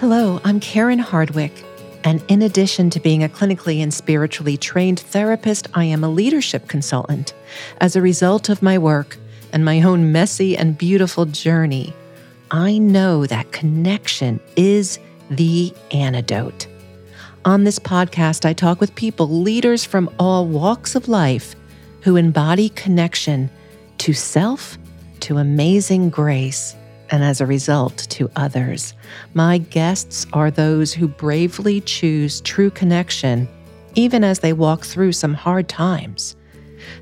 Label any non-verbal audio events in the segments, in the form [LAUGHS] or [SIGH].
Hello, I'm Karen Hardwick. And in addition to being a clinically and spiritually trained therapist, I am a leadership consultant. As a result of my work and my own messy and beautiful journey, I know that connection is the antidote. On this podcast, I talk with people, leaders from all walks of life, who embody connection to self, to amazing grace, and as a result, to others. My guests are those who bravely choose true connection, even as they walk through some hard times.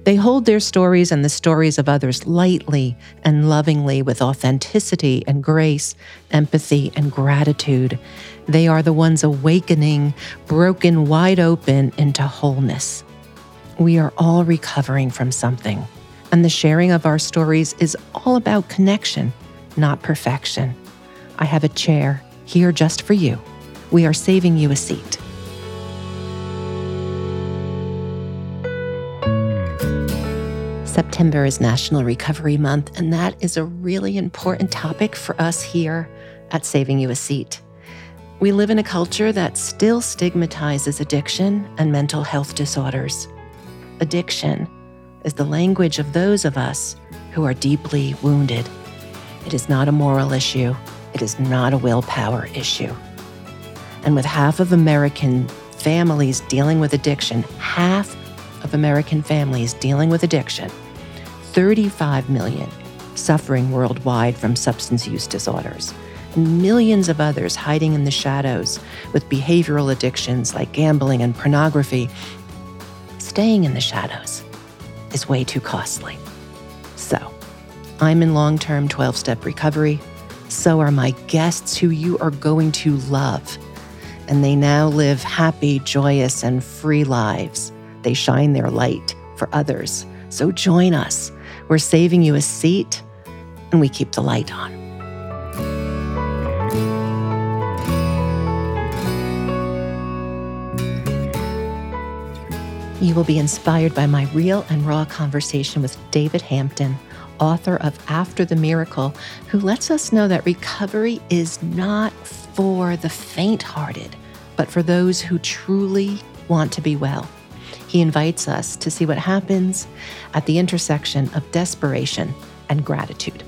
They hold their stories and the stories of others lightly and lovingly with authenticity and grace, empathy and gratitude. They are the ones awakening, broken wide open into wholeness. We are all recovering from something, and the sharing of our stories is all about connection not perfection. I have a chair here just for you. We are saving you a seat. September is National Recovery Month, and that is a really important topic for us here at Saving You a Seat. We live in a culture that still stigmatizes addiction and mental health disorders. Addiction is the language of those of us who are deeply wounded it is not a moral issue. It is not a willpower issue. And with half of American families dealing with addiction, half of American families dealing with addiction, 35 million suffering worldwide from substance use disorders, and millions of others hiding in the shadows with behavioral addictions like gambling and pornography, staying in the shadows is way too costly. I'm in long term 12 step recovery. So are my guests who you are going to love. And they now live happy, joyous, and free lives. They shine their light for others. So join us. We're saving you a seat and we keep the light on. You will be inspired by my real and raw conversation with David Hampton author of After the Miracle, who lets us know that recovery is not for the faint hearted, but for those who truly want to be well. He invites us to see what happens at the intersection of desperation and gratitude.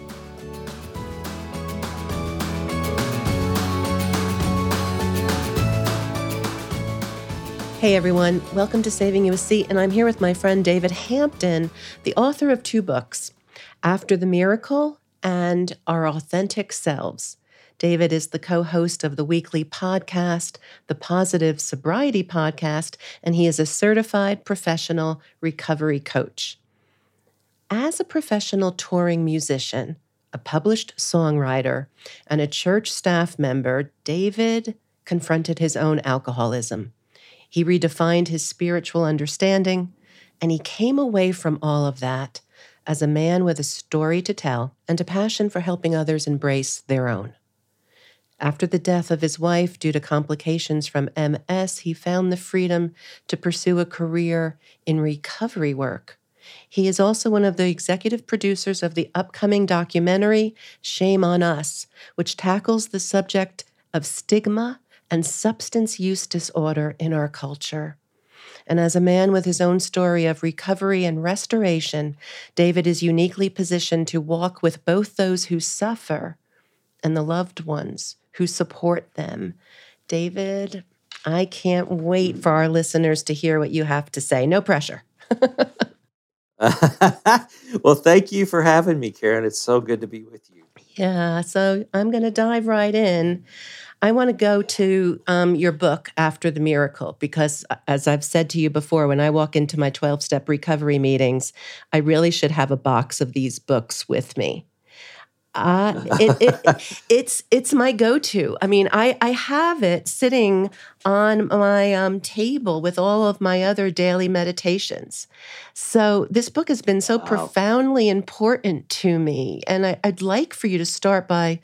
Hey everyone, welcome to Saving You a Seat, and I'm here with my friend David Hampton, the author of two books after the Miracle and Our Authentic Selves. David is the co host of the weekly podcast, the Positive Sobriety Podcast, and he is a certified professional recovery coach. As a professional touring musician, a published songwriter, and a church staff member, David confronted his own alcoholism. He redefined his spiritual understanding, and he came away from all of that as a man with a story to tell and a passion for helping others embrace their own. After the death of his wife due to complications from MS, he found the freedom to pursue a career in recovery work. He is also one of the executive producers of the upcoming documentary Shame on Us, which tackles the subject of stigma and substance use disorder in our culture. And as a man with his own story of recovery and restoration, David is uniquely positioned to walk with both those who suffer and the loved ones who support them. David, I can't wait for our listeners to hear what you have to say. No pressure. [LAUGHS] [LAUGHS] well, thank you for having me, Karen. It's so good to be with you. Yeah, so I'm going to dive right in. I want to go to um, your book, After the Miracle, because uh, as I've said to you before, when I walk into my 12 step recovery meetings, I really should have a box of these books with me. Uh, [LAUGHS] it, it, it's it's my go-to. I mean, I I have it sitting on my um, table with all of my other daily meditations. So this book has been so wow. profoundly important to me, and I, I'd like for you to start by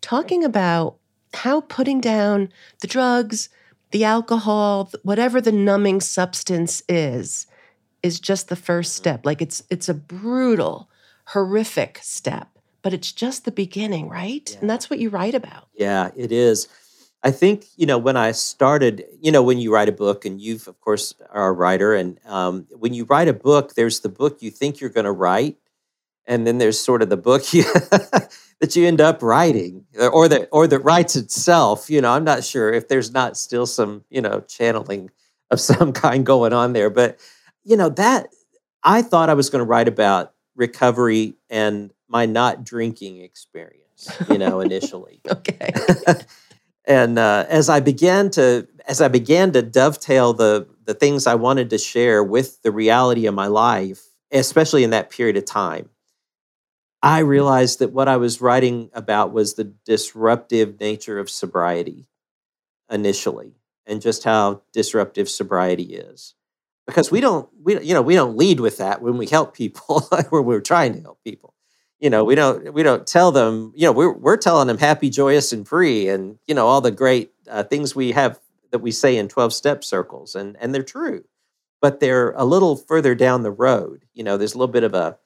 talking about how putting down the drugs, the alcohol, whatever the numbing substance is, is just the first step. Like it's it's a brutal, horrific step, but it's just the beginning, right? Yeah. And that's what you write about. Yeah, it is. I think you know when I started, you know, when you write a book, and you've of course are a writer, and um, when you write a book, there's the book you think you're going to write, and then there's sort of the book [LAUGHS] you, that you end up writing, or that or that writes itself. You know, I'm not sure if there's not still some you know channeling of [LAUGHS] some kind going on there, but you know that I thought I was going to write about recovery and my not drinking experience. You know, [LAUGHS] initially. okay. [LAUGHS] and uh, as I began to as I began to dovetail the the things I wanted to share with the reality of my life, especially in that period of time, I realized that what I was writing about was the disruptive nature of sobriety initially, and just how disruptive sobriety is. Because we don't, we you know, we don't lead with that when we help people, [LAUGHS] when we're trying to help people you know we don't we don't tell them you know we're, we're telling them happy joyous and free and you know all the great uh, things we have that we say in 12 step circles and and they're true but they're a little further down the road you know there's a little bit of a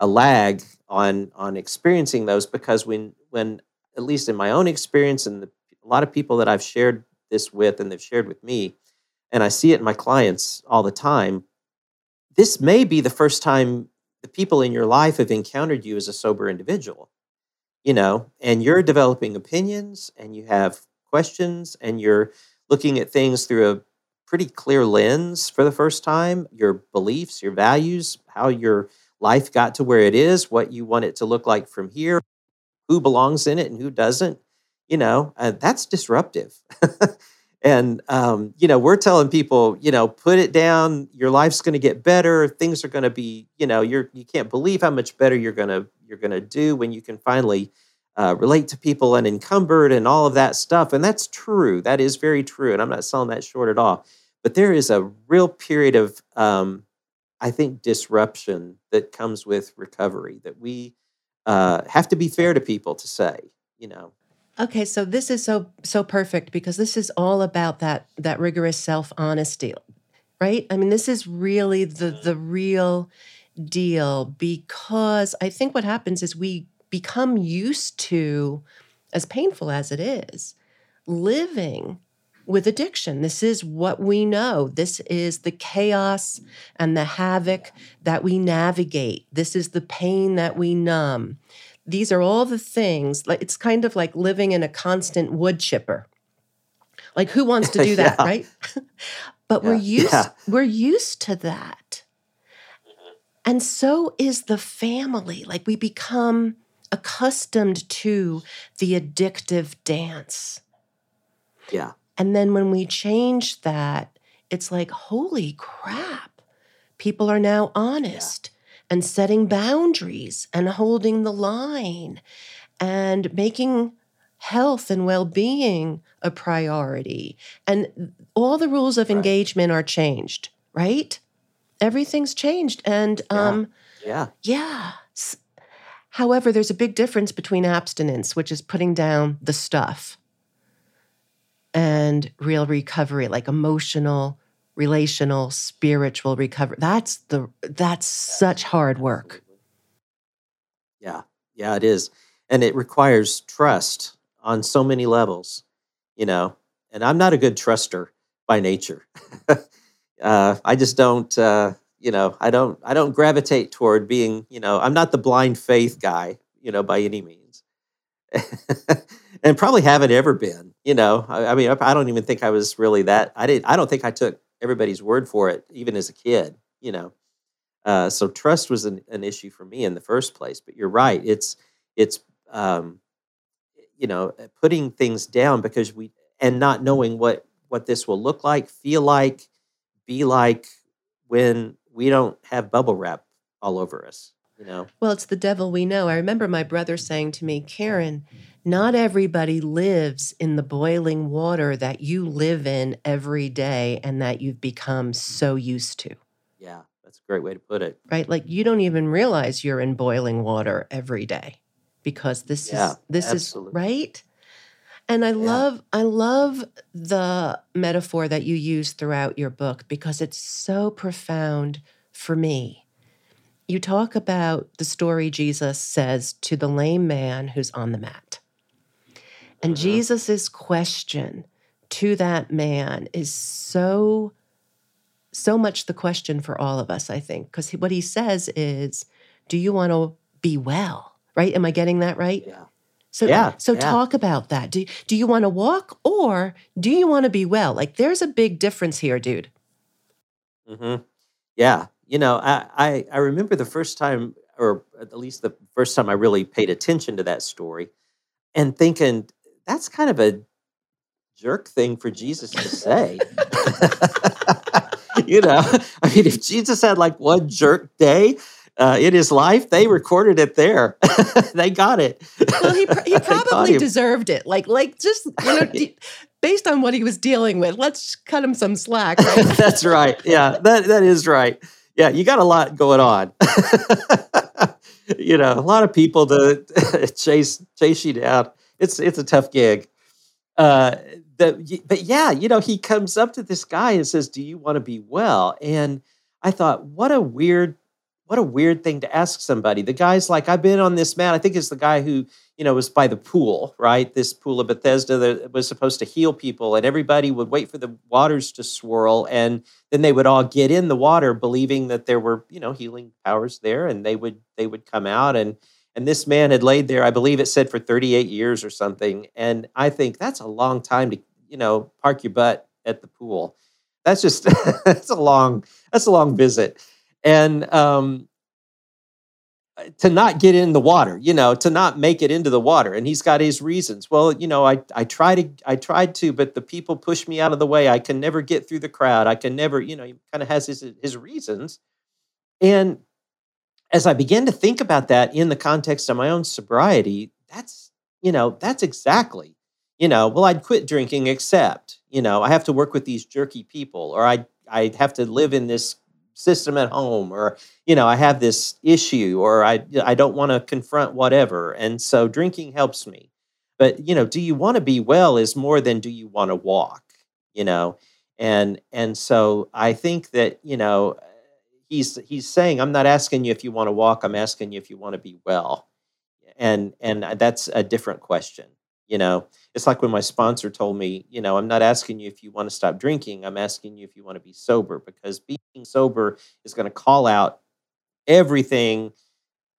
a lag on on experiencing those because when when at least in my own experience and the, a lot of people that I've shared this with and they've shared with me and I see it in my clients all the time this may be the first time the people in your life have encountered you as a sober individual, you know, and you're developing opinions and you have questions and you're looking at things through a pretty clear lens for the first time your beliefs, your values, how your life got to where it is, what you want it to look like from here, who belongs in it and who doesn't. You know, uh, that's disruptive. [LAUGHS] and um, you know we're telling people you know put it down your life's going to get better things are going to be you know you're you can't believe how much better you're going to you're going to do when you can finally uh, relate to people unencumbered and all of that stuff and that's true that is very true and i'm not selling that short at all but there is a real period of um, i think disruption that comes with recovery that we uh, have to be fair to people to say you know Okay, so this is so so perfect because this is all about that that rigorous self-honesty, right? I mean, this is really the the real deal because I think what happens is we become used to as painful as it is living with addiction. This is what we know. This is the chaos and the havoc that we navigate. This is the pain that we numb these are all the things like it's kind of like living in a constant wood chipper like who wants to do [LAUGHS] that [LAUGHS] yeah. right but yeah. we're used yeah. we're used to that and so is the family like we become accustomed to the addictive dance yeah and then when we change that it's like holy crap people are now honest and setting boundaries and holding the line and making health and well-being a priority. And all the rules of right. engagement are changed right? Everything's changed and um yeah. yeah however there's a big difference between abstinence which is putting down the stuff and real recovery like emotional relational, spiritual recovery. That's the that's such hard work. Yeah. Yeah, it is. And it requires trust on so many levels, you know. And I'm not a good truster by nature. [LAUGHS] uh, I just don't uh, you know, I don't I don't gravitate toward being, you know, I'm not the blind faith guy, you know, by any means. [LAUGHS] and probably haven't ever been, you know. I, I mean, I, I don't even think I was really that. I didn't. I don't think I took everybody's word for it, even as a kid, you know. Uh, so trust was an, an, issue for me in the first place. But you're right; it's it's um, you know uh, putting things down because we and not knowing what what this will look like, feel like, be like when we don't have bubble wrap all over us. You know. Well, it's the devil we know. I remember my brother saying to me, Karen, not everybody lives in the boiling water that you live in every day and that you've become so used to. Yeah, that's a great way to put it. Right? Like you don't even realize you're in boiling water every day because this yeah, is this absolutely. is right? And I yeah. love I love the metaphor that you use throughout your book because it's so profound for me. You talk about the story Jesus says to the lame man who's on the mat. And Mhm. Jesus's question to that man is so so much the question for all of us, I think, because what he says is, "Do you want to be well?" Right? Am I getting that right? Yeah. So, Yeah, so yeah. talk about that. Do do you want to walk or do you want to be well? Like, there's a big difference here, dude. Mm-hmm. Yeah, you know, I, I I remember the first time, or at least the first time I really paid attention to that story, and thinking that's kind of a jerk thing for Jesus to say. [LAUGHS] you know, [LAUGHS] I mean, if Jesus had like one jerk day uh, in his life, they recorded it there. [LAUGHS] they got it. Well, he pr- he probably deserved it. Like, like just you know, de- based on what he was dealing with, let's cut him some slack. Right? That's right. Yeah, that that is right. Yeah, you got a lot going on. you know, a lot of people to chase chase you down. It's it's a tough gig. Uh, the, but yeah, you know, he comes up to this guy and says, "Do you want to be well?" And I thought, what a weird, what a weird thing to ask somebody. The guy's like, "I've been on this mat." I think it's the guy who you know was by the pool, right? This pool of Bethesda that was supposed to heal people, and everybody would wait for the waters to swirl, and then they would all get in the water, believing that there were you know healing powers there, and they would they would come out and and this man had laid there, I believe it said for 38 years or something. And I think that's a long time to, you know, park your butt at the pool. That's just [LAUGHS] that's a long that's a long visit. And um to not get in the water, you know, to not make it into the water. And he's got his reasons. Well, you know, I I tried to I tried to, but the people pushed me out of the way. I can never get through the crowd. I can never, you know, he kind of has his his reasons. And as I began to think about that in the context of my own sobriety, that's, you know, that's exactly, you know, well, I'd quit drinking, except, you know, I have to work with these jerky people, or I I have to live in this system at home, or, you know, I have this issue, or I I don't want to confront whatever. And so drinking helps me. But, you know, do you want to be well is more than do you want to walk, you know? And and so I think that, you know, he's he's saying i'm not asking you if you want to walk i'm asking you if you want to be well. And and that's a different question you know? It's like when my sponsor told me you know i'm not asking you if you want to stop drinking i'm asking you if you want to be sober because being sober is going to call out everything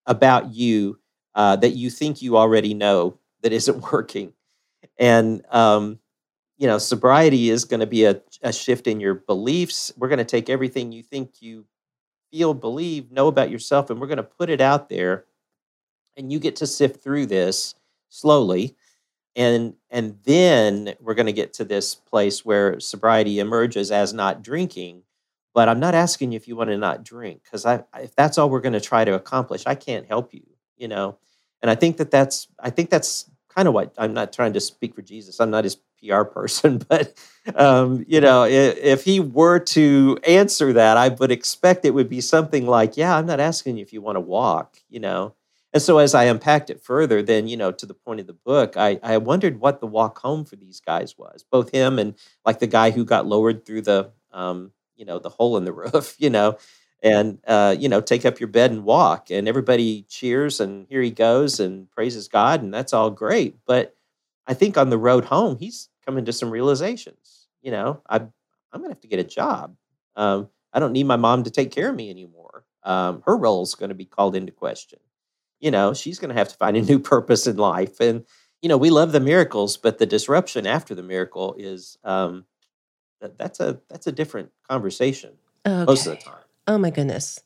about you uh, that you think you already know that isn't [LAUGHS] working. And um, you know sobriety is going to be a, a shift in your beliefs. We're going to take everything you think you feel, believe, know about yourself, and we're going to put it out there. And you get to sift through this slowly. And, and then we're going to get to this place where sobriety emerges as not drinking. But I'm not asking you if you want to not drink, because I, if that's all we're going to try to accomplish, I can't help you, you know. And I think that that's, I think that's kind of what I'm not trying to speak for Jesus. I'm not his PR person, [LAUGHS] but um, you know, if, if, he were to answer that, I would expect it would be something like, "Yeah, I'm not asking you if you want to walk," you know. And so, as I unpacked it further, then you know, to the point of the book, I, I wondered what the walk home for these guys was. Both him and like the guy who got lowered through the, um, you know, the hole in the [LAUGHS] roof, you know, and uh, you know, take up your bed and walk, and everybody cheers, and here he goes and praises God, and that's all great, but I think on the road home, he's coming to some realizations. You know, I, I'm going to have to get a job. Um, I don't need my mom to take care of me anymore. Um, her role is going to be called into question. You know, she's going to have to find a new [LAUGHS] purpose in life. And, you know, we love the miracles, but the disruption after the miracle is um, that, that's a that's a different conversation Okay. most of the time. Oh my goodness.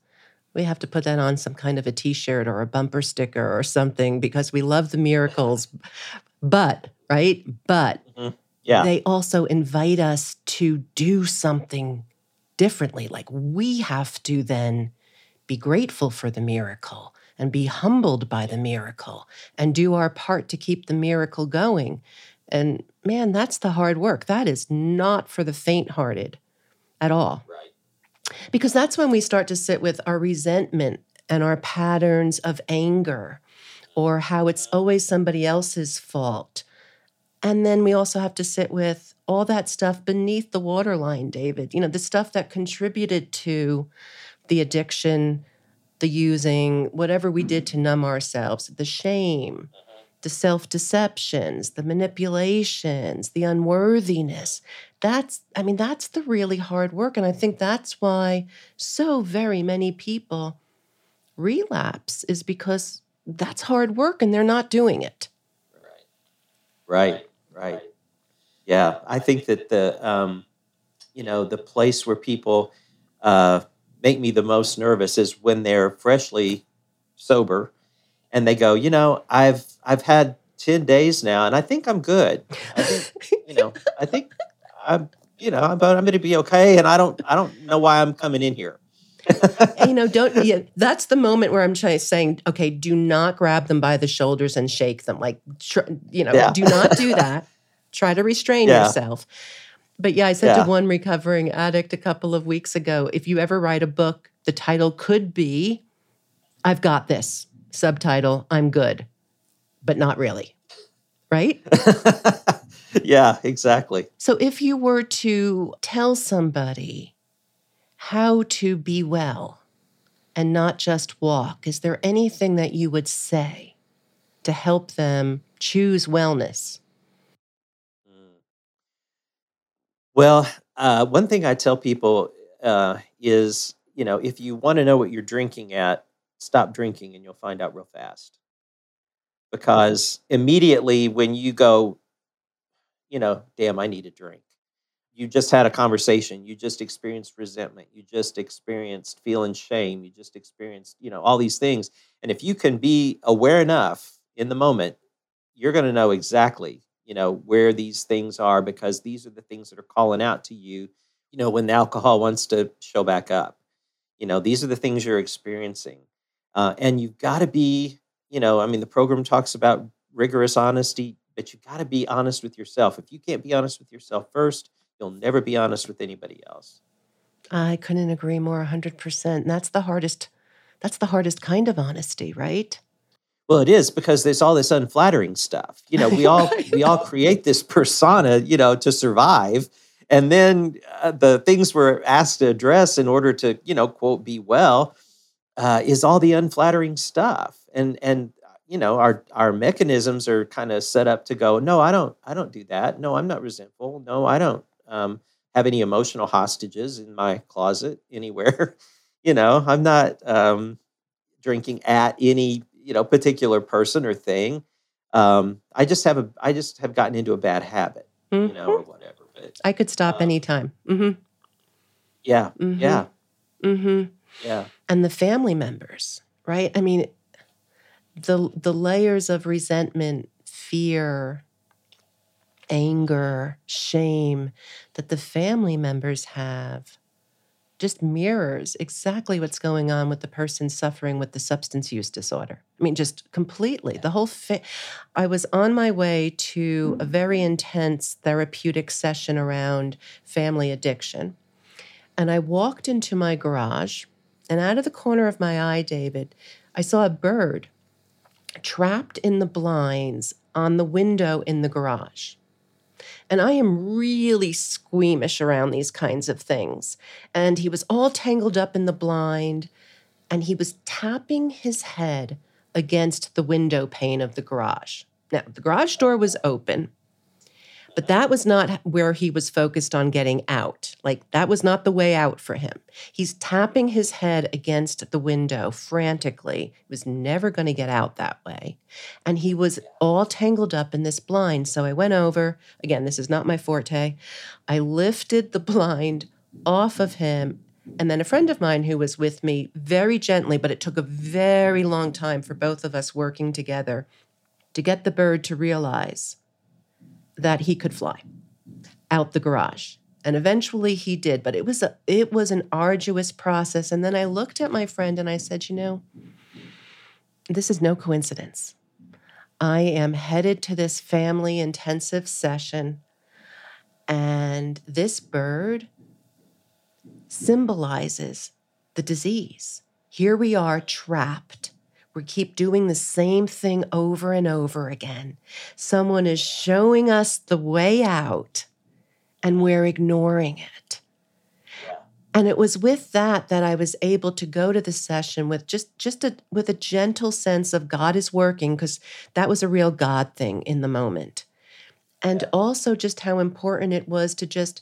We have to put that on some kind of a t shirt or a bumper sticker or something because we love the [LAUGHS] miracles. But, right? But mm-hmm. Yeah, they also invite us to do something differently. Like we have to then be grateful for the miracle and be humbled by the miracle and do our part to keep the miracle going. And man, that's the hard work. That is not for the faint hearted at all right. because that's when we start to sit with our resentment and our patterns of anger or how it's always somebody else's fault. And then we also have to sit with all that stuff beneath the waterline, David. You know, the stuff that contributed to the addiction, the using, whatever we did to numb ourselves, the shame, the self deceptions, the manipulations, the unworthiness. That's, I mean, that's the really hard work. And I think that's why so very many people relapse, is because that's hard work and they're not doing it. Right, right. Right. Yeah, I think that the, um, you know, the place where people uh, make me the most nervous is when they're freshly sober and they go, you know, I've I've had 10 days now and I think I'm good. I think, you know, I think I'm, you know, I'm, I'm going to be okay. And I don't, I don't know why I'm coming in here. You know, don't, yeah, that's the moment where I'm trying, saying, okay, do not grab them by the shoulders and shake them. Like, tr- you know, yeah. do not do that. Try to restrain yeah. yourself. But yeah, I said to one recovering addict a couple of weeks ago if you ever write a book, the title could be, I've got this. Subtitle, I'm good but not really. Right? [LAUGHS] yeah, exactly. So if you were to tell somebody how to be well and not just walk, is there anything that you would say to help them choose wellness? Well, uh, one thing I tell people uh, is, you know, if you want to know what you're drinking at, stop drinking and you'll find out real fast because immediately when you go, you know, damn, I need a drink. You just had a conversation. You just experienced resentment. You just experienced feeling shame. You just experienced, you know, all these things. And if you can be aware enough in the moment, you're going to know exactly, you know, where these things are because these are the things that are calling out to you, you know, when the alcohol wants to show back up. You know, these are the things you're experiencing. Uh, and you've got to be you know, I mean, the program talks about rigorous honesty, but you've got to be honest with yourself. If you can't be honest with yourself first, you'll never be honest with anybody else. I couldn't agree more 100%. And that's the hardest that's the hardest kind of honesty, right? Well, it is because there's all this unflattering stuff. You know, we all [LAUGHS] we all create this persona, you know, to survive. And then uh, the things we're asked to address in order to, you know, quote, be well, uh, is all the unflattering stuff and and you know our our mechanisms are kind of set up to go no i don't i don't do that no i'm not resentful no i don't um, have any emotional hostages in my closet anywhere [LAUGHS] you know i'm not um, drinking at any you know particular person or thing um, i just have a i just have gotten into a bad habit mm-hmm. you know or mm-hmm. whatever but i could stop um, anytime mm-hmm. yeah mm-hmm. yeah mm-hmm. yeah and the family members right i mean the the layers of resentment, fear, anger, shame that the family members have just mirrors exactly what's going on with the person suffering with the substance use disorder. I mean, just completely. The whole fa- I was on my way to a mm. very intense therapeutic session around family addiction. And I walked into my garage, and out of the corner of my eye, David, I saw a bird trapped in the blinds on the window in the garage. And I am really squeamish around these kinds of things. And he was all tangled up in the blind, and he was tapping his head against the window pane of the garage. Now, the garage door was open, but that was not where he was focused on getting out. Like, that was not the way out for him. He's tapping his head against the window frantically. He was never going to get out that way. And he was all tangled up in this blind. So I went over. Again, this is not my forte. I lifted the blind off of him. And then a friend of mine who was with me very gently, but it took a very long time for both of us working together to get the bird to realize that he could fly out the garage. And eventually he did, but it was a it was an arduous process. And then I looked at my friend and I said, "You know, this is no coincidence. I am headed to this family intensive session and this bird symbolizes the disease. Here we are trapped we keep doing the same thing over and over again. Someone is showing us the way out and we're ignoring it. and it was with that that I was able to go to the session with just just a with a gentle sense of God is working because that was a real God thing in the moment. And also just how important it was to just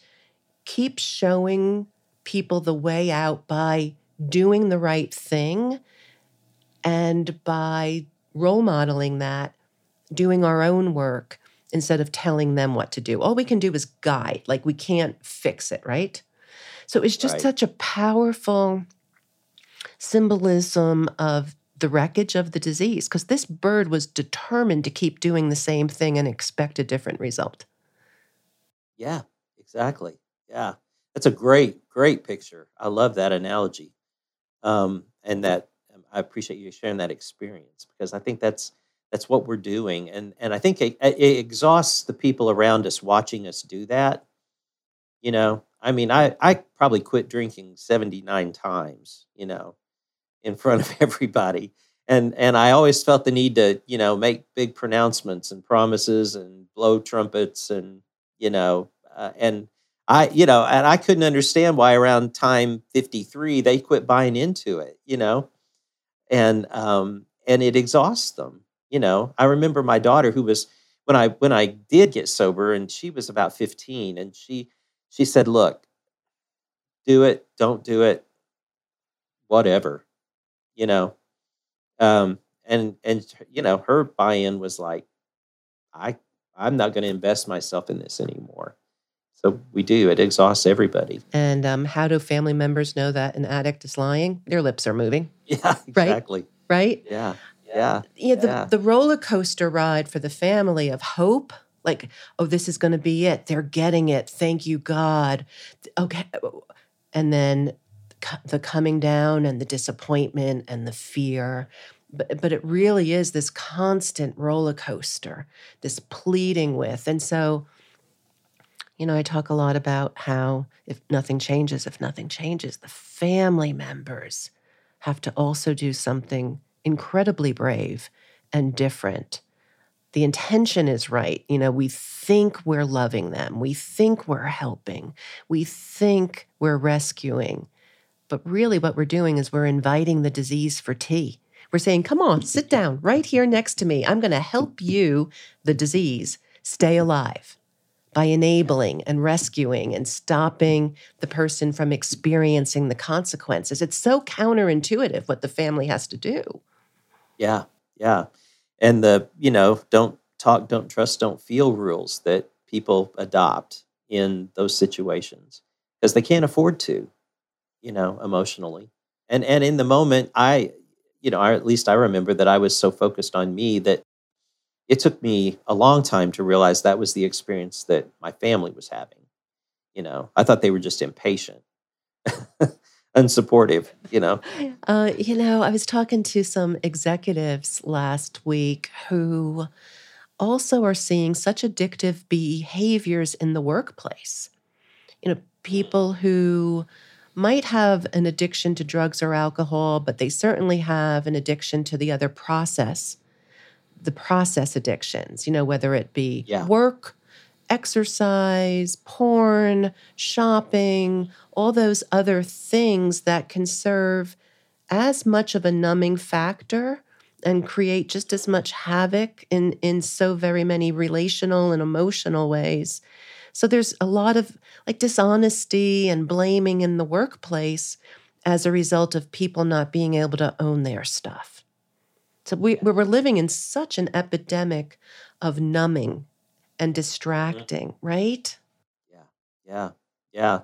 keep showing people the way out by doing the right thing and by role modeling that, doing our own work instead of telling them what to do. All we can do is guide, like we can't fix it, right? So it's just right. such a powerful symbolism of the wreckage of the disease because this bird was determined to keep doing the same thing and expect a different result. Yeah, exactly. Yeah. That's a great, great picture. I love that analogy. Um, and that I appreciate you sharing that experience because I think that's that's what we're doing and and I think it, it exhausts the people around us watching us do that. You know, I mean, I, I probably quit drinking 79 times, you know, in front of [LAUGHS] everybody. And, and I always felt the need to, you know, make big pronouncements and promises and blow trumpets and, you know, uh, and I, you know, and I couldn't understand why around time 53 they quit buying into it, you know, and, um, and it exhausts them. You know, I remember my daughter who was, when I, when I did get sober and she was about 15 and she, she said, Look, do it, don't do it, whatever, you know. Um, and and you know, her buy-in was like, I I'm not going to invest myself in this anymore. So we do. It exhausts everybody. And um, how do family members know that an addict is lying? Their lips are moving. [LAUGHS] Yeah, exactly. Right. Yeah. Yeah. Yeah. The, yeah. the roller coaster ride for the family of hope like, oh, this is going to be it. They're getting it. Thank you, God. Okay. And then the coming down and the disappointment and the fear. But, but it really is this constant roller coaster, this pleading with. And so, you know, I talk a lot about how if nothing changes, if nothing changes, the family members have to also do something incredibly brave and different the intention is right. You know, we think we're loving them, we think we're helping, we think we're rescuing. But really, what we're doing is we're inviting the disease for tea. We're saying, come on, sit down right here next to me. I'm going to help you, the disease, stay alive by enabling and rescuing and stopping the person from experiencing the consequences. It's so counterintuitive what the family has to do. Yeah, yeah and the you know don't talk don't trust don't feel rules that people adopt in those situations because they can't afford to you know emotionally and and in the moment i you know I, at least i remember that i was so focused on me that it took me a long time to realize that was the experience that my family was having you know i thought they were just impatient [LAUGHS] unsupportive, you know? Uh, you know, I was talking to some executives last week who also are seeing such addictive behaviors in the workplace. You know, people who might have an addiction to drugs or alcohol, but they certainly have an addiction to the other process, the process addictions, you know, whether it be yeah. work exercise, porn, shopping, all those other things that can serve as much of a numbing factor and create just as much havoc in in so very many relational and emotional ways. So there's a lot of like dishonesty and blaming in the workplace as a result of people not being able to own their stuff. So we, we're living in such an epidemic of numbing and distracting, mm-hmm. right? Yeah. Yeah. Yeah.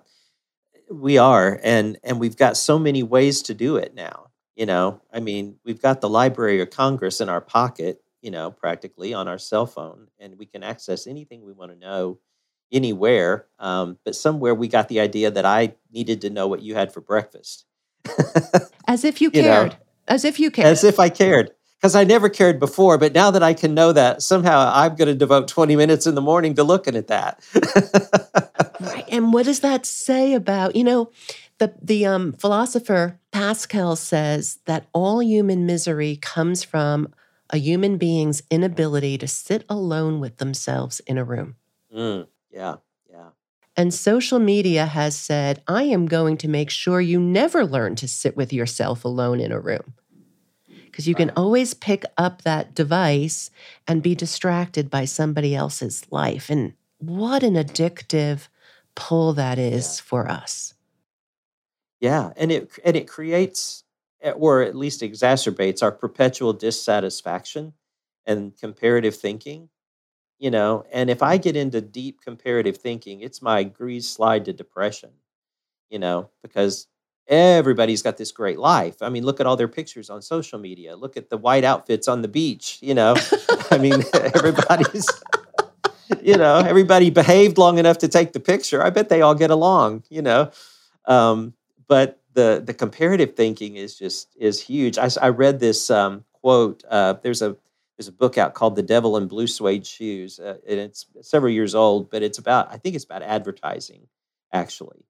We are and and we've got so many ways to do it now. You know, I mean, we've got the Library of Congress in our pocket, you know, practically on our cell phone and we can access anything we want to know anywhere. Um, but somewhere we got the idea that I needed to know what you had for breakfast. [LAUGHS] As if you cared. You know, As if you cared. As if I cared because I never cared before. But now that I can know that, somehow I'm going to devote 20 minutes in the morning to looking at that. right. And what does that say about, you know, the, the um, philosopher Pascal says that all human misery comes from a human being's inability to sit alone with themselves in a room. Mm, yeah, yeah. And social media has said, I am going to make sure you never learn to sit with yourself alone in a room. Because you can always pick up that device and be distracted by somebody else's life. And what an addictive pull that is yeah. for us. Yeah. And it and it creates eh, or at least exacerbates our perpetual dissatisfaction and comparative thinking you know and if i get into deep comparative thinking it's my grease slide to depression you know because everybody's got this great life. I mean look at all their pictures on social media. Look at the white outfits on the beach you know? [LAUGHS] I mean [LAUGHS] everybody's you know everybody behaved long enough to take the picture. I bet they all get along you know? Um, but the the comparative thinking is just is huge. I, I read this um, quote uh, there's a there's a book out called The Devil in Blue Suede Shoes. Uh, and it's several years old, but it's about, I think it's about advertising, actually.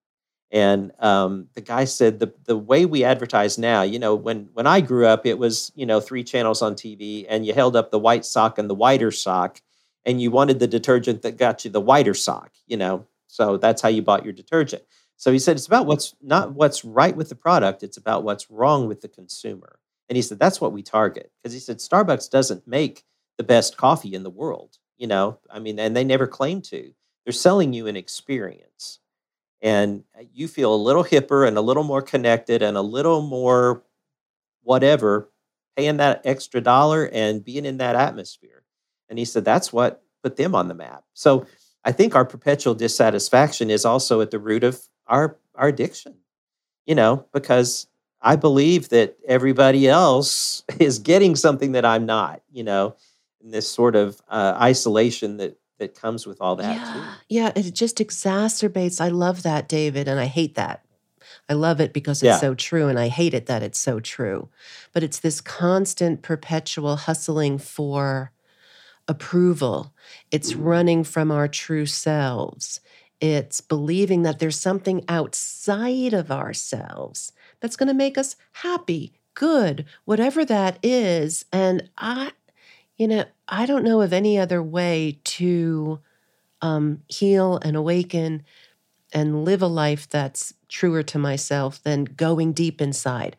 And um, the guy said the, the way we advertise now, you know, when, when I grew up, it was, you know, three channels on TV and you held up the white sock and the whiter sock and you wanted the detergent that got you the whiter sock, you know. So that's how you bought your detergent. So he said it's about what's not what's right with the product, it's about what's wrong with the consumer. And he said, that's what we target. Because he said, Starbucks doesn't make the best coffee in the world. You know, I mean, and they never claim to. They're selling you an experience. And uh, you feel a little hipper and a little more connected and a little more whatever, paying that extra dollar and being in that atmosphere. And he said, that's what put them on the map. So I think our perpetual dissatisfaction is also at the root of our, our addiction, you know, because I believe that everybody else [LAUGHS] is getting something that I'm not, you know, in this sort of uh, isolation that that comes with all that yeah. too. Yeah, it just exacerbates. I love that, David, and I hate that. I love it because it's yeah. so true, and I hate it that it's so true. But it's this constant, perpetual hustling for approval. It's mm. running from our true selves. It's believing that there's something outside of ourselves that's going to make us happy, good, whatever that is. And I, you know, I don't know of any other way to um, heal and awaken and live a life that's truer to myself than going deep inside.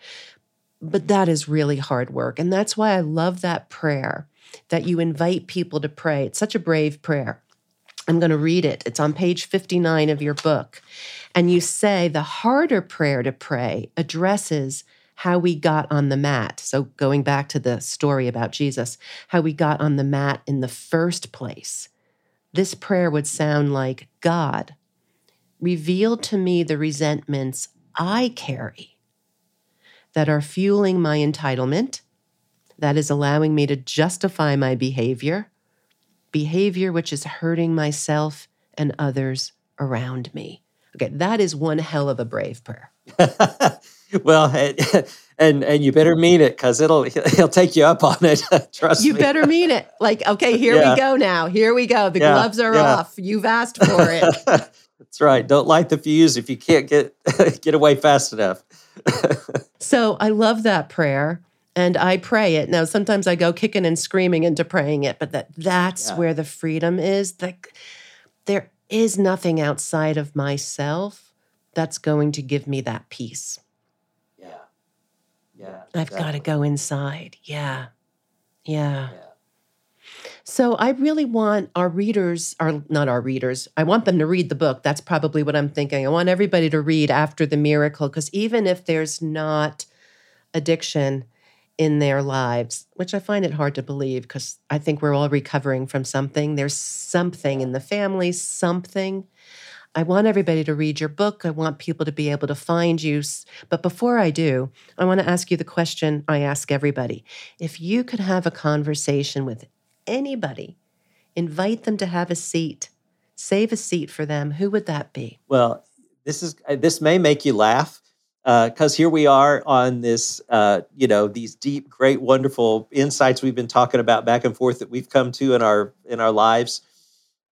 But that is really hard work. And that's why I love that prayer that you invite people to pray. It's such a brave prayer. I'm going to read it. It's on page 59 of your book. And you say the harder prayer to pray addresses how we got on the mat. So, going back to the story about Jesus, how we got on the mat in the first place. This prayer would sound like God, reveal to me the resentments I carry that are fueling my entitlement, that is allowing me to justify my behavior behavior which is hurting myself and others around me. Okay, that is one hell of a brave prayer. [LAUGHS] well, and and you better mean it because it'll he'll take you up on it. [LAUGHS] Trust you me. You better mean it. Like, okay, here yeah. we go now. Here we go. The yeah, gloves are yeah. off. You've asked for it. [LAUGHS] That's right. Don't light the fuse if you can't get [LAUGHS] get away fast enough. so I love that prayer and I pray it. Now, sometimes I go kicking and screaming into praying it, but that that's where the freedom is. That there is nothing outside of myself that's going to give me that peace. Yeah. I've got to go inside. Yeah. yeah. Yeah. So I really want our readers, or not our readers, I want them to read the book. That's probably what I'm thinking. I want everybody to read After the Miracle, because even if there's not addiction, in their lives, which I find it hard to believe because I think we're all recovering from something. There's something in the family, something. I want everybody to read your book. I want people to be able to find you. But before I do, I want to ask you the question I ask everybody. If you could have a conversation with anybody, invite them to have a seat, save a seat for them, who would that be? Well, this is this may make you laugh because uh, here we are on this, uh, you know, these deep, great, wonderful insights we've been talking about back and forth that we've come to in our in our lives.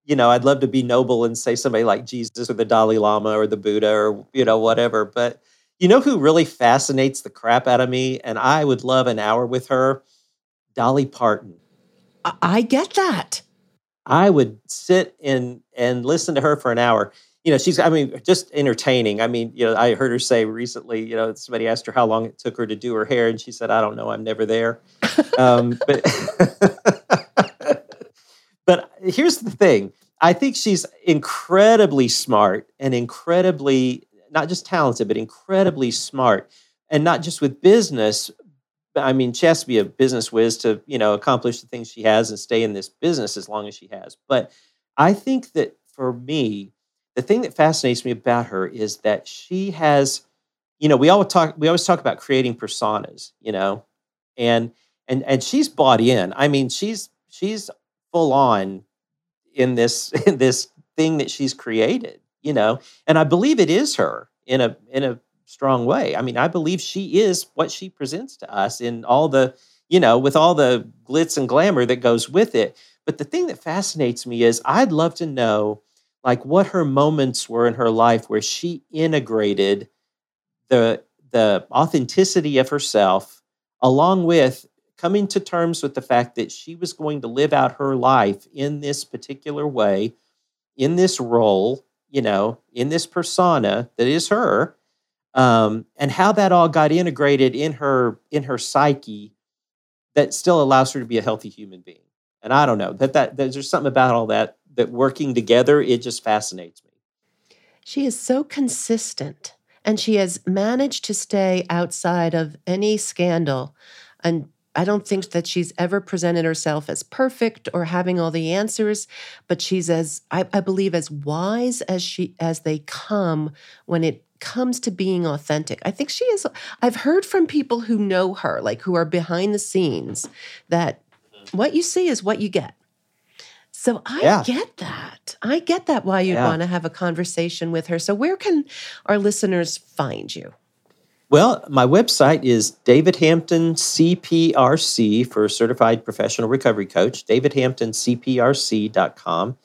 You know, I'd love to be noble and say somebody like Jesus or the Dalai Lama or the Buddha or you know whatever, but you know who really fascinates the crap out of me, and I would love an hour with her, Dolly Parton. I get that. I would sit in and listen to her for an hour you know, she's, I mean, just entertaining. I mean, you know, I heard her say recently, you know, somebody asked her how long it took her to do her hair, and she said, I don't know, I'm never there. um, but, [LAUGHS] but here's the thing I think she's incredibly smart and incredibly, not just talented, but incredibly smart. And not just with business, I mean, she has to be a business whiz to, you know, accomplish the things she has and stay in this business as long as she has. But I think that for me, the thing that fascinates me about her is that she has, you know, we always talk we always talk about creating personas, you know, and and and she's bought in. I mean, she's she's full on in this [LAUGHS] in this thing that she's created, you know, and I believe it is her in a in a strong way. I mean, I believe she is what she presents to us in all the, you know, with all the glitz and glamour that goes with it. But the thing that fascinates me is I'd love to know like what her moments were in her life where she integrated the the authenticity of herself along with coming to terms with the fact that she was going to live out her life in this particular way in this role you know in this persona that is her um, and how that all got integrated in her in her psyche that still allows her to be a healthy human being and i don't know that that there's something about all that that working together, it just fascinates me. She is so consistent and she has managed to stay outside of any scandal. And I don't think that she's ever presented herself as perfect or having all the answers, but she's as I, I believe as wise as she as they come when it comes to being authentic. I think she is I've heard from people who know her, like who are behind the scenes, that mm-hmm. what you see is what you get. So I yeah. get that. I get that why you'd yeah. want to have a conversation with her. So where can our listeners find you? Well, my website is David Hampton CPRC for Certified Professional Recovery Coach, davidhamptoncprc.com.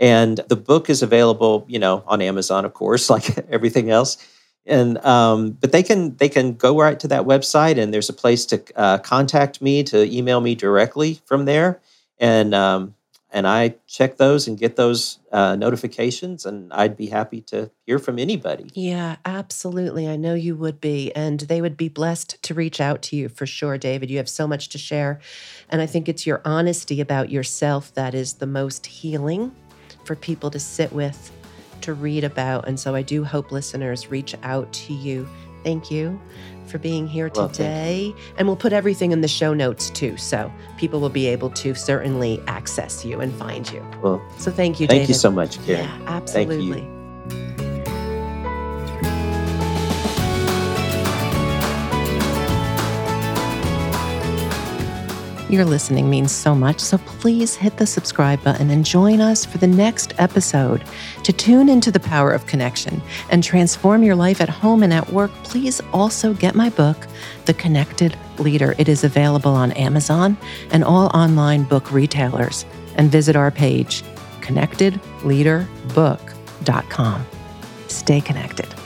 And the book is available, you know, on Amazon, of course, [LAUGHS] like everything else. And um, but they can they can go right to that website, and there's a place to uh, contact me to email me directly from there. And um, and I check those and get those uh, notifications, and I'd be happy to hear from anybody. Yeah, absolutely. I know you would be, and they would be blessed to reach out to you for sure, David. You have so much to share, and I think it's your honesty about yourself that is the most healing for people to sit with, to read about. And so I do hope listeners reach out to you. Thank you for being here well, today. And we'll put everything in the show notes too. So people will be able to certainly access you and find you. Well, so thank you, Thank David. you so much, Karen. Yeah, absolutely. Your listening means so much, so please hit the subscribe button and join us for the next episode. To tune into the power of connection and transform your life at home and at work, please also get my book, The Connected Leader. It is available on Amazon and all online book retailers. And visit our page, connectedleaderbook.com. Stay connected.